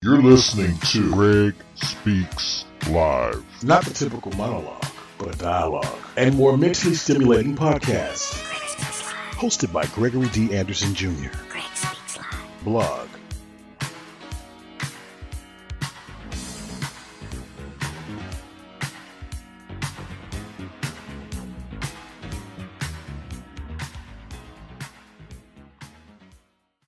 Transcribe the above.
You're listening to Greg Speaks Live. Not the typical monologue, but a dialogue and more mentally stimulating podcast. Hosted by Gregory D. Anderson Jr. Greg Speaks Live. Blog